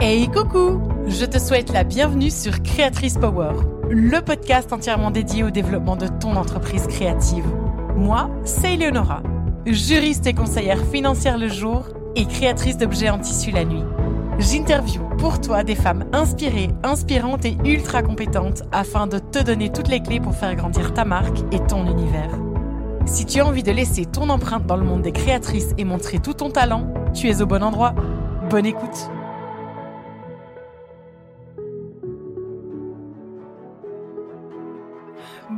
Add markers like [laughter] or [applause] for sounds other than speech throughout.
Hey coucou Je te souhaite la bienvenue sur Créatrice Power, le podcast entièrement dédié au développement de ton entreprise créative. Moi, c'est Eleonora, juriste et conseillère financière le jour et créatrice d'objets en tissu la nuit. J'interview pour toi des femmes inspirées, inspirantes et ultra compétentes afin de te donner toutes les clés pour faire grandir ta marque et ton univers. Si tu as envie de laisser ton empreinte dans le monde des créatrices et montrer tout ton talent, tu es au bon endroit. Bonne écoute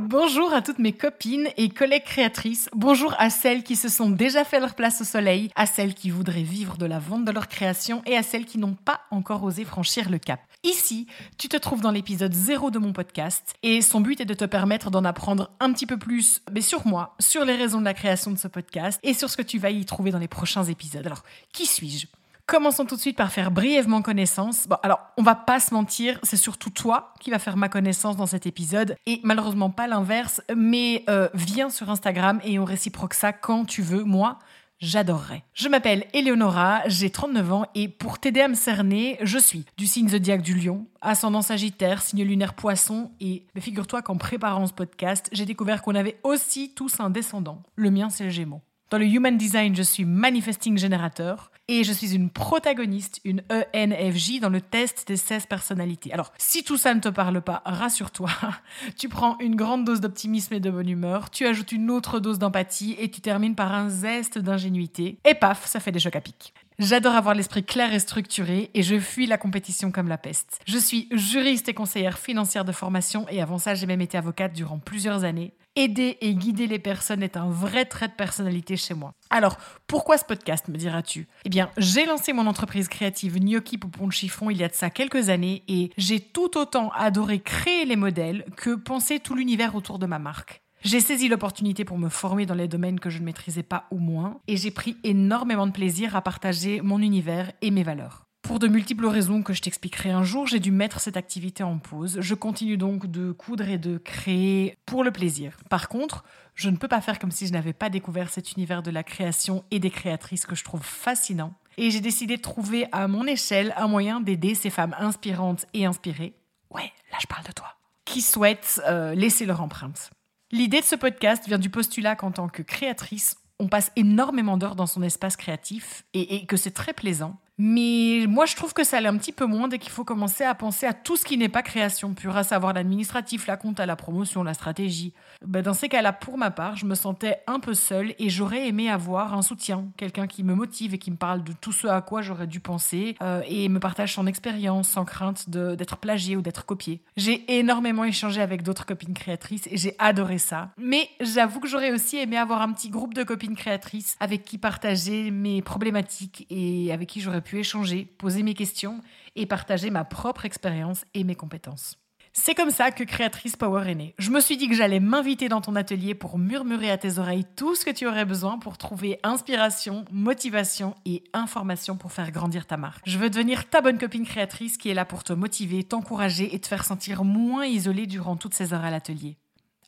Bonjour à toutes mes copines et collègues créatrices. Bonjour à celles qui se sont déjà fait leur place au soleil, à celles qui voudraient vivre de la vente de leur création et à celles qui n'ont pas encore osé franchir le cap. Ici, tu te trouves dans l'épisode 0 de mon podcast et son but est de te permettre d'en apprendre un petit peu plus mais sur moi, sur les raisons de la création de ce podcast et sur ce que tu vas y trouver dans les prochains épisodes. Alors, qui suis-je? Commençons tout de suite par faire brièvement connaissance. Bon, alors, on va pas se mentir, c'est surtout toi qui va faire ma connaissance dans cet épisode, et malheureusement pas l'inverse, mais euh, viens sur Instagram et on réciproque ça quand tu veux. Moi, j'adorerais. Je m'appelle Eleonora, j'ai 39 ans, et pour t'aider à me cerner, je suis du signe zodiaque du lion, ascendant sagittaire, signe lunaire poisson, et figure-toi qu'en préparant ce podcast, j'ai découvert qu'on avait aussi tous un descendant. Le mien, c'est le gémeaux. Dans le Human Design, je suis Manifesting Générateur et je suis une protagoniste, une ENFJ dans le test des 16 personnalités. Alors, si tout ça ne te parle pas, rassure-toi, [laughs] tu prends une grande dose d'optimisme et de bonne humeur, tu ajoutes une autre dose d'empathie et tu termines par un zeste d'ingénuité. Et paf, ça fait des chocs à pic. J'adore avoir l'esprit clair et structuré et je fuis la compétition comme la peste. Je suis juriste et conseillère financière de formation et avant ça, j'ai même été avocate durant plusieurs années. Aider et guider les personnes est un vrai trait de personnalité chez moi. Alors, pourquoi ce podcast, me diras-tu? Eh bien, j'ai lancé mon entreprise créative Gnocchi Poupon de chiffon il y a de ça quelques années et j'ai tout autant adoré créer les modèles que penser tout l'univers autour de ma marque. J'ai saisi l'opportunité pour me former dans les domaines que je ne maîtrisais pas ou moins, et j'ai pris énormément de plaisir à partager mon univers et mes valeurs. Pour de multiples raisons que je t'expliquerai un jour, j'ai dû mettre cette activité en pause. Je continue donc de coudre et de créer pour le plaisir. Par contre, je ne peux pas faire comme si je n'avais pas découvert cet univers de la création et des créatrices que je trouve fascinant. Et j'ai décidé de trouver à mon échelle un moyen d'aider ces femmes inspirantes et inspirées. Ouais, là je parle de toi. Qui souhaitent euh, laisser leur empreinte. L'idée de ce podcast vient du postulat qu'en tant que créatrice, on passe énormément d'heures dans son espace créatif et, que c'est très plaisant. Mais moi, je trouve que ça allait un petit peu moins dès qu'il faut commencer à penser à tout ce qui n'est pas création pure, à savoir l'administratif, la compta, la promotion, la stratégie. Ben, dans ces cas-là, pour ma part, je me sentais un peu seule et j'aurais aimé avoir un soutien, quelqu'un qui me motive et qui me parle de tout ce à quoi j'aurais dû penser euh, et me partage son expérience sans crainte d'être plagié ou d'être copié. J'ai énormément échangé avec d'autres copines créatrices et j'ai adoré ça. Mais j'avoue que j'aurais aussi aimé avoir un petit groupe de copines créatrices avec qui partager mes problématiques et avec qui j'aurais pu échanger, poser mes questions et partager ma propre expérience et mes compétences. C'est comme ça que Créatrice Power est née. Je me suis dit que j'allais m'inviter dans ton atelier pour murmurer à tes oreilles tout ce que tu aurais besoin pour trouver inspiration, motivation et information pour faire grandir ta marque. Je veux devenir ta bonne copine créatrice qui est là pour te motiver, t'encourager et te faire sentir moins isolée durant toutes ces heures à l'atelier.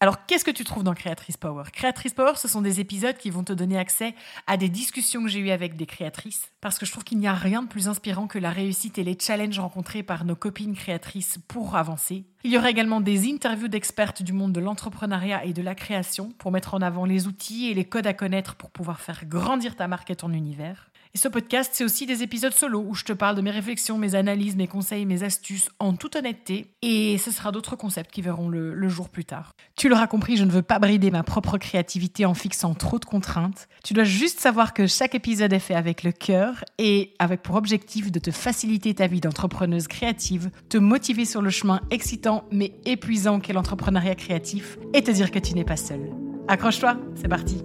Alors, qu'est-ce que tu trouves dans Créatrice Power? Créatrice Power, ce sont des épisodes qui vont te donner accès à des discussions que j'ai eues avec des créatrices, parce que je trouve qu'il n'y a rien de plus inspirant que la réussite et les challenges rencontrés par nos copines créatrices pour avancer. Il y aura également des interviews d'expertes du monde de l'entrepreneuriat et de la création pour mettre en avant les outils et les codes à connaître pour pouvoir faire grandir ta marque et ton univers. Et ce podcast, c'est aussi des épisodes solo où je te parle de mes réflexions, mes analyses, mes conseils, mes astuces en toute honnêteté. Et ce sera d'autres concepts qui verront le, jour plus tard. Tu l'auras compris, je ne veux pas brider ma propre créativité en fixant trop de contraintes. Tu dois juste savoir que chaque épisode est fait avec le cœur et avec pour objectif de te faciliter ta vie d'entrepreneuse créative, te motiver sur le chemin excitant mais épuisant qu'est l'entrepreneuriat créatif et te dire que tu n'es pas seul. Accroche-toi, c'est parti.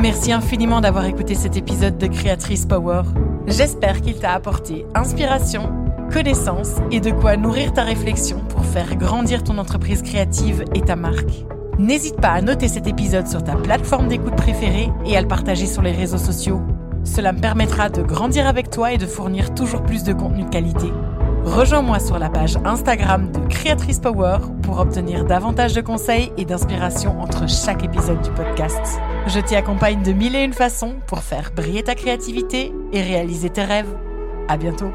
Merci infiniment d'avoir écouté cet épisode de Créatrice Power. J'espère qu'il t'a apporté inspiration, connaissance et de quoi nourrir ta réflexion pour faire grandir ton entreprise créative et ta marque. N'hésite pas à noter cet épisode sur ta plateforme d'écoute préférée et à le partager sur les réseaux sociaux. Cela me permettra de grandir avec toi et de fournir toujours plus de contenu de qualité. Rejoins-moi sur la page Instagram de Créatrice Power pour obtenir davantage de conseils et d'inspiration entre chaque épisode du podcast. Je t'y accompagne de mille et une façons pour faire briller ta créativité et réaliser tes rêves. À bientôt!